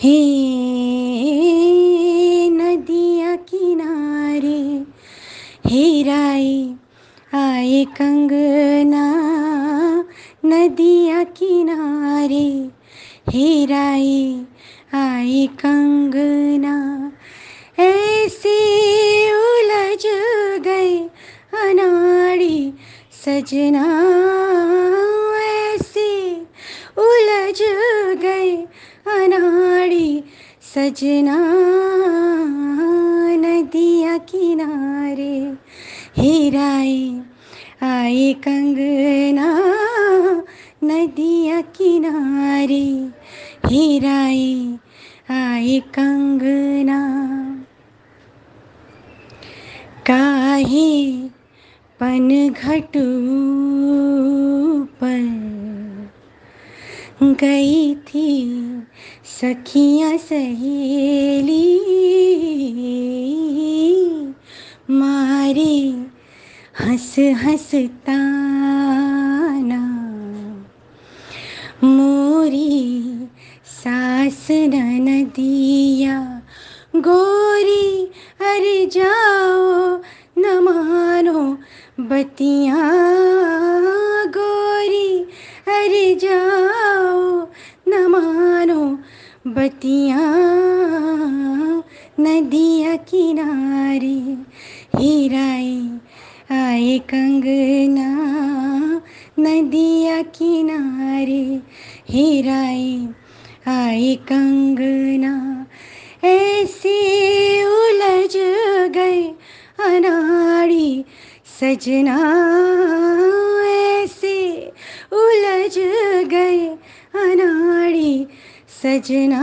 हे नदिया किनारे हेराए आए कंगना नदिया किनारे हेराए आए कंगना। ऐसे उलझ गए अनाड़ी सजना ऐसे उलझ गए अनाड़ी सजना नदिया किनारे हेराए आए कंगना नदिया किनारे हेराए आए कंगना। काहे पन घटू पर गई थी सखियाँ सहेली, मारे हंस हंस ताना मोरी सास न नदिया, गोरी अरे जाओ न मानो बतिया। गोरी अरे जाओ न मानो बतिया नदिया किनारे हीराए आए कंगना, नदिया किनारे हीराए आए कंगना। ऐसे उलझ गए अनाड़ी सजना। सजना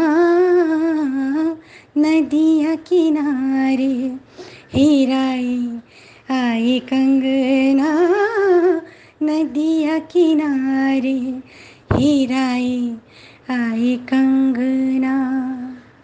नदिया किनारे हीराई आई कंगना नदिया किनारे हीराई आई कंगना।